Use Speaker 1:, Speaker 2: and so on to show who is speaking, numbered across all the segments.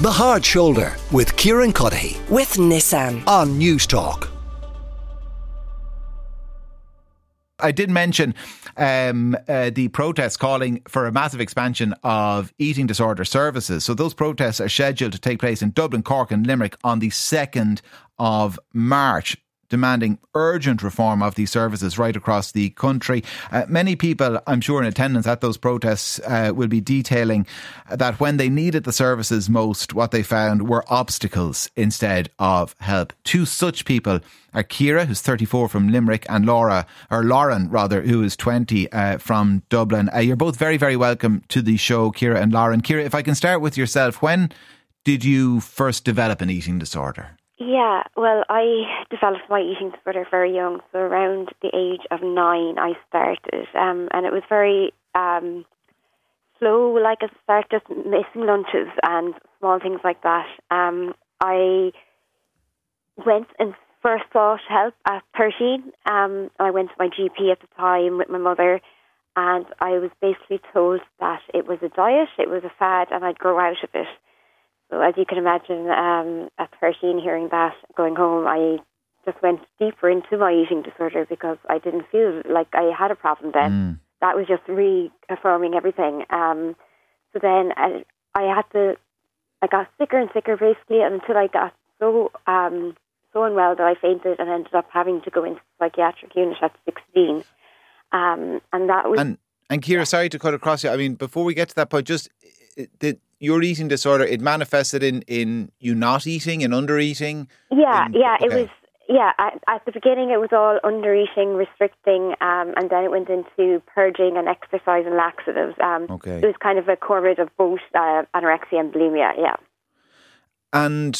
Speaker 1: The Hard Shoulder with Kieran Cuddihy
Speaker 2: with Nissan.
Speaker 1: on Newstalk.
Speaker 3: I did mention um, uh, the protests calling for a massive expansion of eating disorder services. So those protests are scheduled to take place in Dublin, Cork, and Limerick on the 2nd of March demanding urgent reform of these services right across the country. Uh, many people, I'm sure, in attendance at those protests uh, will be detailing that when they needed the services most, what they found were obstacles instead of help. Two such people are Ciara, who's 34 from Limerick, and Laura, or Lauren rather, who is 20 uh, from Dublin. Uh, you're both very, very welcome to the show, Ciara and Lauren. Ciara, if I can start with yourself, when did you first develop an eating disorder?
Speaker 4: Yeah, well, I developed my eating disorder very young, so around the age of nine, I started, um, and it was very um, slow. Like I started just missing lunches and small things like that. Um, I went and first sought help at thirteen. Um, I went to my GP at the time with my mother, and I was basically told that it was a diet, it was a fad, and I'd grow out of it. So as you can imagine, um, at 13, hearing that, going home, I just went deeper into my eating disorder because I didn't feel like I had a problem then.
Speaker 3: Mm.
Speaker 4: That was just reaffirming everything. Um, so then I, I had to, I got sicker and sicker basically until I got so um, so unwell that I fainted and ended up having to go into the psychiatric unit at 16. Um, and that was
Speaker 3: And and Ciara, sorry to cut across you. I mean, before we get to that point, just the, your eating disorder, it manifested in, in you not eating and under eating.
Speaker 4: Yeah,
Speaker 3: in-
Speaker 4: yeah, it was. Yeah, at, at the beginning it was all under eating, restricting, um, and then it went into purging and exercise and laxatives. Um,
Speaker 3: Okay.
Speaker 4: It was kind of a corbid of both uh, anorexia and bulimia. Yeah,
Speaker 3: And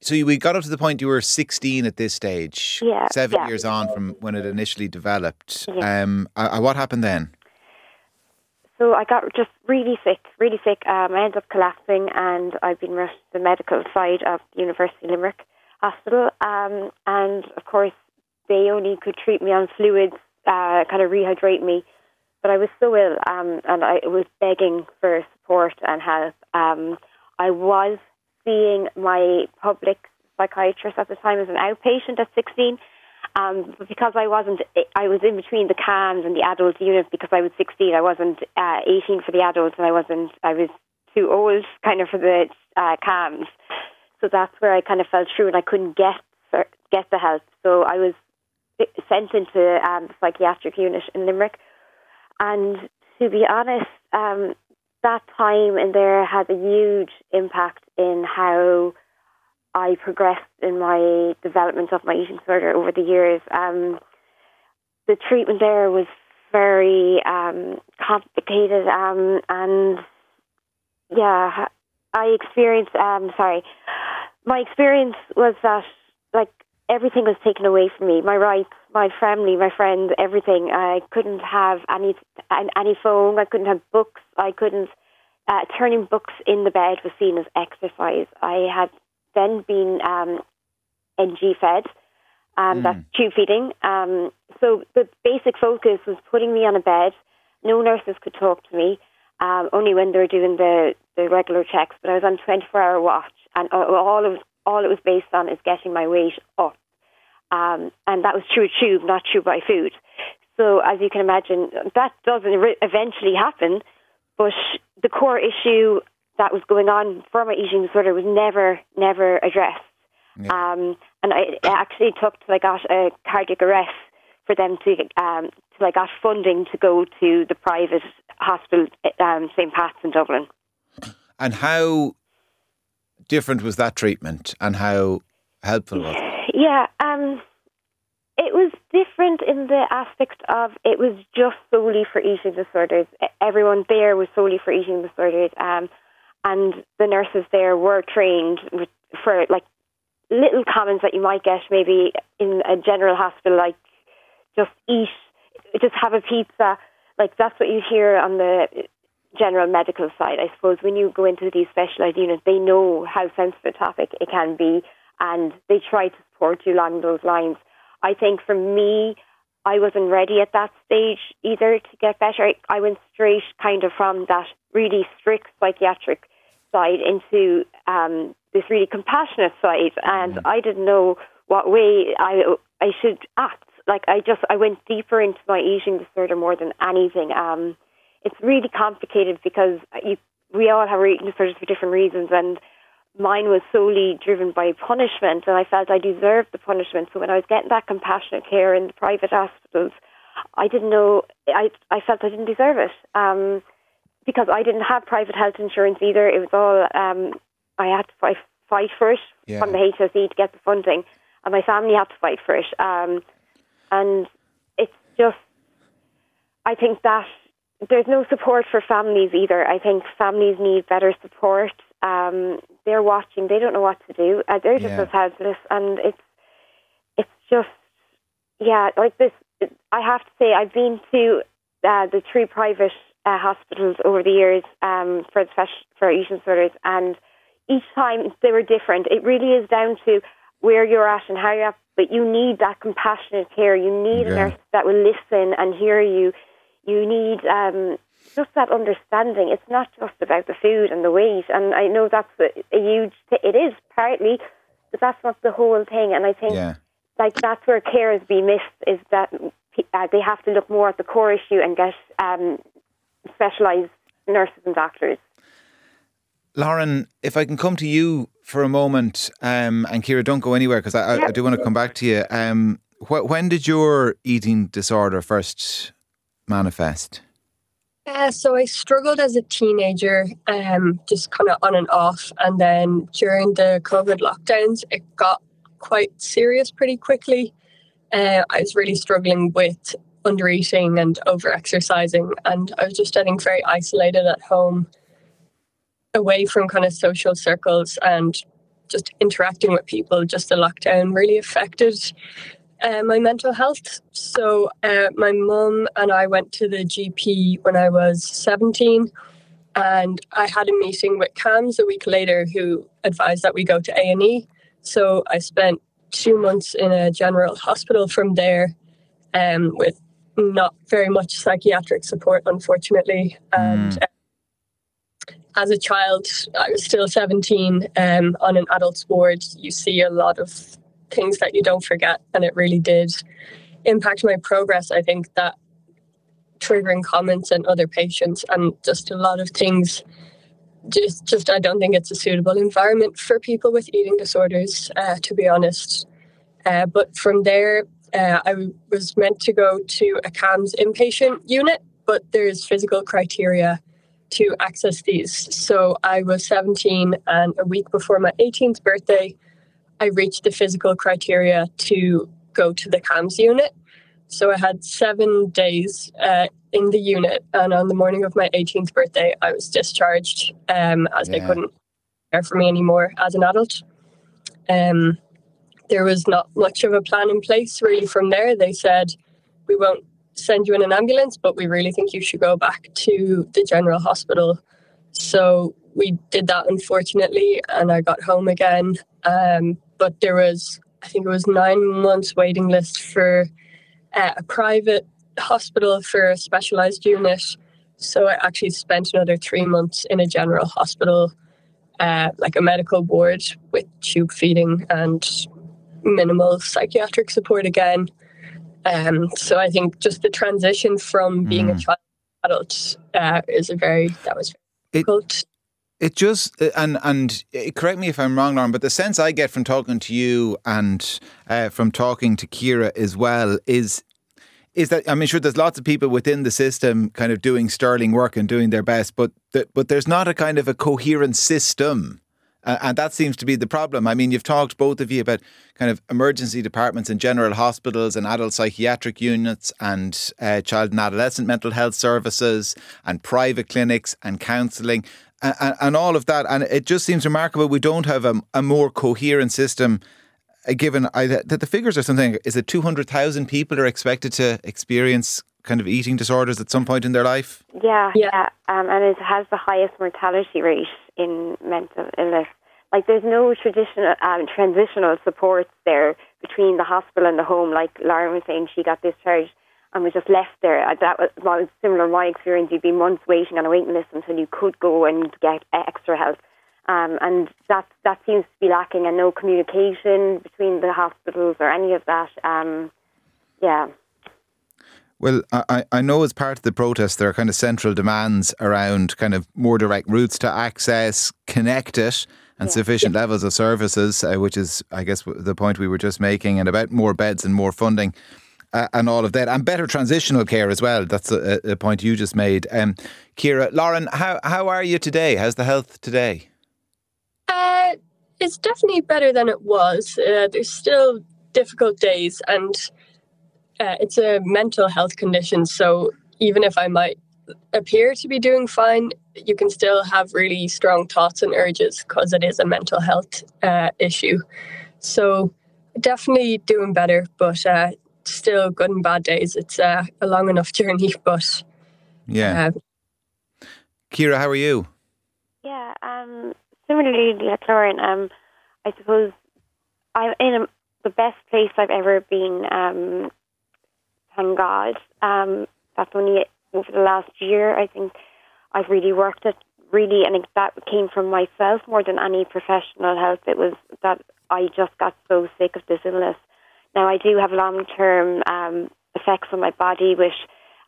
Speaker 3: so we got up to the point you were 16 at this stage.
Speaker 4: Yeah,
Speaker 3: Seven
Speaker 4: yeah.
Speaker 3: years on from when it initially developed.
Speaker 4: Yeah.
Speaker 3: Um, uh, what happened then?
Speaker 4: So I got just really sick, really sick. Um, I ended up collapsing, and I've been rushed to the medical side of the University of Limerick Hospital. Um, and of course, they only could treat me on fluids, uh, kind of rehydrate me. But I was so ill, um, and I was begging for support and help. Um, I was seeing my public psychiatrist at the time as an outpatient at 16. Um, but because I wasn't, I was in between the CAMHS and the adult unit because I was 16. I wasn't uh, 18 for the adults, and I wasn't. I was too old, kind of, for the uh, CAMHS. So that's where I kind of fell through, and I couldn't get get the help. So I was sent into um, the psychiatric unit in Limerick. And to be honest, um, that time in there had a huge impact in how I progressed in my development of my eating disorder over the years. Um, the treatment there was very um, complicated, um, and yeah, I experienced. Um, sorry, my experience was that like everything was taken away from me. My rights, my family, my friends, everything. I couldn't have any any phone. I couldn't have books. I couldn't. Uh, turning books in the bed was seen as exercise. I had then been um, NG fed. Um, That's tube feeding. Um, so the basic focus was putting me on a bed. No nurses could talk to me, um, only when they were doing the, the regular checks. But I was on 24 hour watch, and all of all it was based on is getting my weight up. Um, and that was through a tube, not through by food. So as you can imagine, that doesn't re- eventually happen. But the core issue that was going on for my eating disorder was never, never addressed. Um, and I, it actually took till I got a cardiac arrest for them to, um, till I got funding to go to the private hospital, um, St. Pat's in Dublin.
Speaker 3: And how different was that treatment and how helpful was it?
Speaker 4: Yeah, um, it was different in the aspect of it was just solely for eating disorders. Everyone there was solely for eating disorders, um, and the nurses there were trained for like little comments that you might get maybe in a general hospital, like just eat, just have a pizza. Like that's what you hear on the general medical side. I suppose when you go into these specialised units, they know how sensitive a topic it can be, and they try to support you along those lines. I think for me, I wasn't ready at that stage either to get better. I went straight kind of from that really strict psychiatric side into um, this really compassionate side, and I didn't know what way I I should act. Like I just I went deeper into my eating disorder more than anything. Um, it's really complicated because you we all have eating disorders for different reasons, and mine was solely driven by punishment, and I felt I deserved the punishment. So when I was getting that compassionate care in the private hospitals, I didn't know I I felt I didn't deserve it. Um, because I didn't have private health insurance either. It was all um, I had to fight, fight for it
Speaker 3: Yeah.
Speaker 4: from the HSE to get the funding, and my family had to fight for it. Um, and it's just, I think that there's no support for families either. I think families need better support. Um, they're watching; they don't know what to do. Uh, they're just
Speaker 3: Yeah.
Speaker 4: as helpless, and it's it's just yeah, like this. I have to say, I've been to uh, the three private uh, hospitals over the years um, for the for eating disorders, and each time they were different. It really is down to where you're at and how you're at, but you need that compassionate care. You need
Speaker 3: Yeah.
Speaker 4: a nurse that will listen and hear you. You need um, just that understanding. It's not just about the food and the weight, and I know that's a, a huge. Th- it is partly, but that's not the whole thing. And I think
Speaker 3: Yeah.
Speaker 4: like that's where care is being missed is that uh, they have to look more at the core issue and get um, specialised nurses and doctors.
Speaker 3: Lauren, if I can come to you for a moment, um, and Ciara, don't go anywhere because I, I, I do want to come back to you. Um, wh- when did your eating disorder first manifest?
Speaker 2: Uh, so I struggled as a teenager, um, just kind of on and off, and then during the COVID lockdowns, it got quite serious pretty quickly. Uh, I was really struggling with undereating and overexercising, and I was just getting very isolated at home, away from kind of social circles and just interacting with people. Just the lockdown really affected uh, my mental health. So uh, my mum and I went to the GP when I was 17 and I had a meeting with CAMHS a week later who advised that we go to A&E. So I spent two months in a general hospital from there um, with not very much psychiatric support, unfortunately. And uh, as a child, I was still 17 um, on an adult's ward. You see a lot of things that you don't forget, and it really did impact my progress. I think that triggering comments and other patients, and just a lot of things. Just, just I don't think it's a suitable environment for people with eating disorders, uh, to be honest. Uh, but from there, uh, I was meant to go to a CAMHS inpatient unit, but there's physical criteria to access these. So I was 17, and a week before my 18th birthday, I reached the physical criteria to go to the CAMHS unit. So I had seven days uh, in the unit, and on the morning of my 18th birthday, I was discharged um, as they couldn't care for me anymore as an adult. Um, there was not much of a plan in place really from there. They said, We won't send you in an ambulance, but we really think you should go back to the general hospital. So we did that, unfortunately, and I got home again. Um, but there was, I think it was nine months waiting list for uh, a private hospital for a specialized unit. So I actually spent another three months in a general hospital, uh, like a medical ward with tube feeding and minimal psychiatric support again. Um, so I think just the transition from being a
Speaker 3: Mm.
Speaker 2: child to adult uh, is a very that was very
Speaker 3: It-
Speaker 2: difficult.
Speaker 3: It just and and uh, correct me if I'm wrong, Lauren, but the sense I get from talking to you and uh, from talking to Ciara as well is is that I mean, sure, there's lots of people within the system kind of doing sterling work and doing their best, but th- but there's not a kind of a coherent system. Uh, and that seems to be the problem. I mean, you've talked both of you about kind of emergency departments and general hospitals and adult psychiatric units and uh, child and adolescent mental health services and private clinics and counselling and, and, and all of that. And it just seems remarkable we don't have a, a more coherent system. uh, Given I, that the figures are something, is it two hundred thousand people are expected to experience kind of eating disorders at some point in their life?
Speaker 4: Yeah,
Speaker 2: Yeah.
Speaker 4: yeah, um, and it has the highest mortality rate in mental illness. Like, there's no traditional um, transitional support there between the hospital and the home. Like Lauren was saying, she got discharged and was just left there. Uh, That was, was similar to my experience. You'd be months waiting on a waiting list until you could go and get extra help. Um, and that that seems to be lacking, and no communication between the hospitals or any of that. Um, yeah.
Speaker 3: Well, I, I know as part of the protest, there are kind of central demands around kind of more direct routes to access, connect it, and yeah. sufficient yeah. levels of services, uh, which is, I guess, the point we were just making, and about more beds and more funding. Uh, and all of that, and better transitional care as well. That's a, a point you just made, um, Ciara. Lauren, how how are you today? How's the health today?
Speaker 2: Uh, it's definitely better than it was. Uh, there's still difficult days, and uh, it's a mental health condition. So even if I might appear to be doing fine, you can still have really strong thoughts and urges because it is a mental health uh, issue. So definitely doing better, but uh, still good and bad days. It's uh, a long enough journey, but
Speaker 3: yeah. Uh, Ciara, how are you?
Speaker 4: Yeah, um, similarly, like Lauren, um, I suppose I'm in a, the best place I've ever been um, thank God. Um, that's only over the last year. I think I've really worked it really, and that came from myself more than any professional help. It was that I just got so sick of this illness. Now I do have long term um, effects on my body, which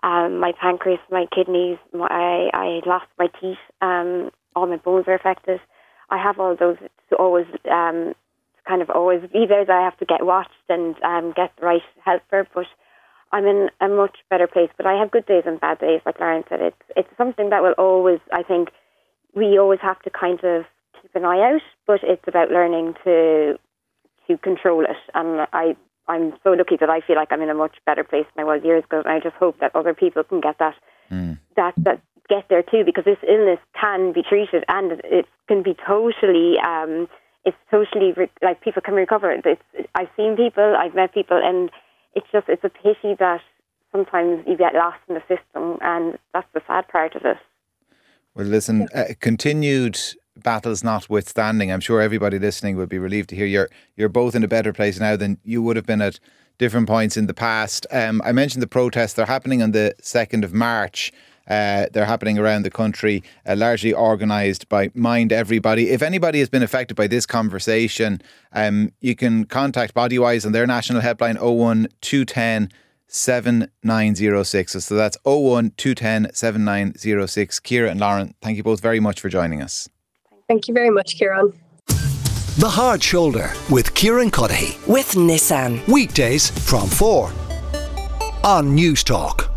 Speaker 4: um, my pancreas, my kidneys, my, I, I lost my teeth, um, all my bones are affected. I have all those to always um, kind of always be there that I have to get watched and um, get the right help for, but I'm in a much better place. But I have good days and bad days, like Lauren said. It's it's something that will always, I think, we always have to kind of keep an eye out. But it's about learning to to control it. And I I'm so lucky that I feel like I'm in a much better place than I was years ago. And I just hope that other people can get that mm. that that get there too, because this illness can be treated and it can be totally. Um, it's totally re- like people can recover. It's, I've seen people, I've met people, and it's just it's a pity that sometimes you get lost in the system, and that's the sad part of it.
Speaker 3: Well, listen, uh, continued battles notwithstanding, I'm sure everybody listening would be relieved to hear you're you're both in a better place now than you would have been at different points in the past. Um, I mentioned the protests; they're happening on the second of March. Uh, they're happening around the country, uh, largely organised by Mind Everybody. If anybody has been affected by this conversation, um, you can contact Bodywhys on their national helpline 01 210 7906. So that's 01 210 7906. Ciara and Lauren, thank you both very much for joining us.
Speaker 2: Thank you very much, Kieran.
Speaker 1: The Hard Shoulder with Kieran Cuddihy.
Speaker 5: With Nissan.
Speaker 1: Weekdays from 4 on Newstalk.